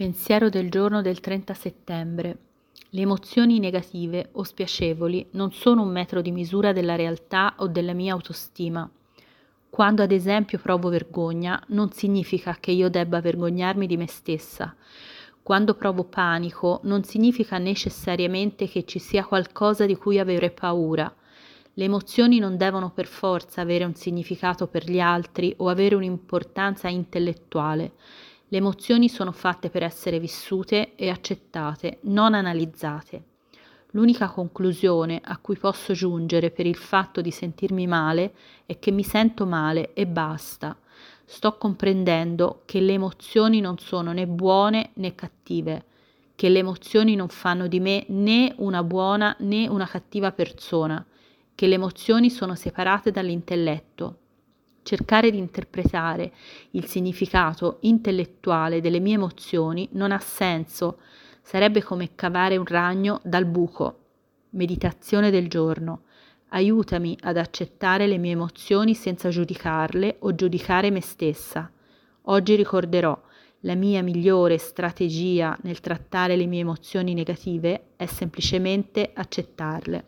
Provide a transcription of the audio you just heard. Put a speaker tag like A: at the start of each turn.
A: Pensiero del giorno del 30 settembre. Le emozioni negative o spiacevoli non sono un metro di misura della realtà o della mia autostima. Quando ad esempio provo vergogna, non significa che io debba vergognarmi di me stessa. Quando provo panico, non significa necessariamente che ci sia qualcosa di cui avere paura. Le emozioni non devono per forza avere un significato per gli altri o avere un'importanza intellettuale le emozioni sono fatte per essere vissute e accettate, non analizzate. L'unica conclusione a cui posso giungere per il fatto di sentirmi male è che mi sento male e basta. Sto comprendendo che le emozioni non sono né buone né cattive, che le emozioni non fanno di me né una buona né una cattiva persona, che le emozioni sono separate dall'intelletto, cercare di interpretare il significato intellettuale delle mie emozioni non ha senso, sarebbe come cavare un ragno dal buco. Meditazione del giorno. Aiutami ad accettare le mie emozioni senza giudicarle o giudicare me stessa. Oggi ricorderò la mia migliore strategia nel trattare le mie emozioni negative è semplicemente accettarle.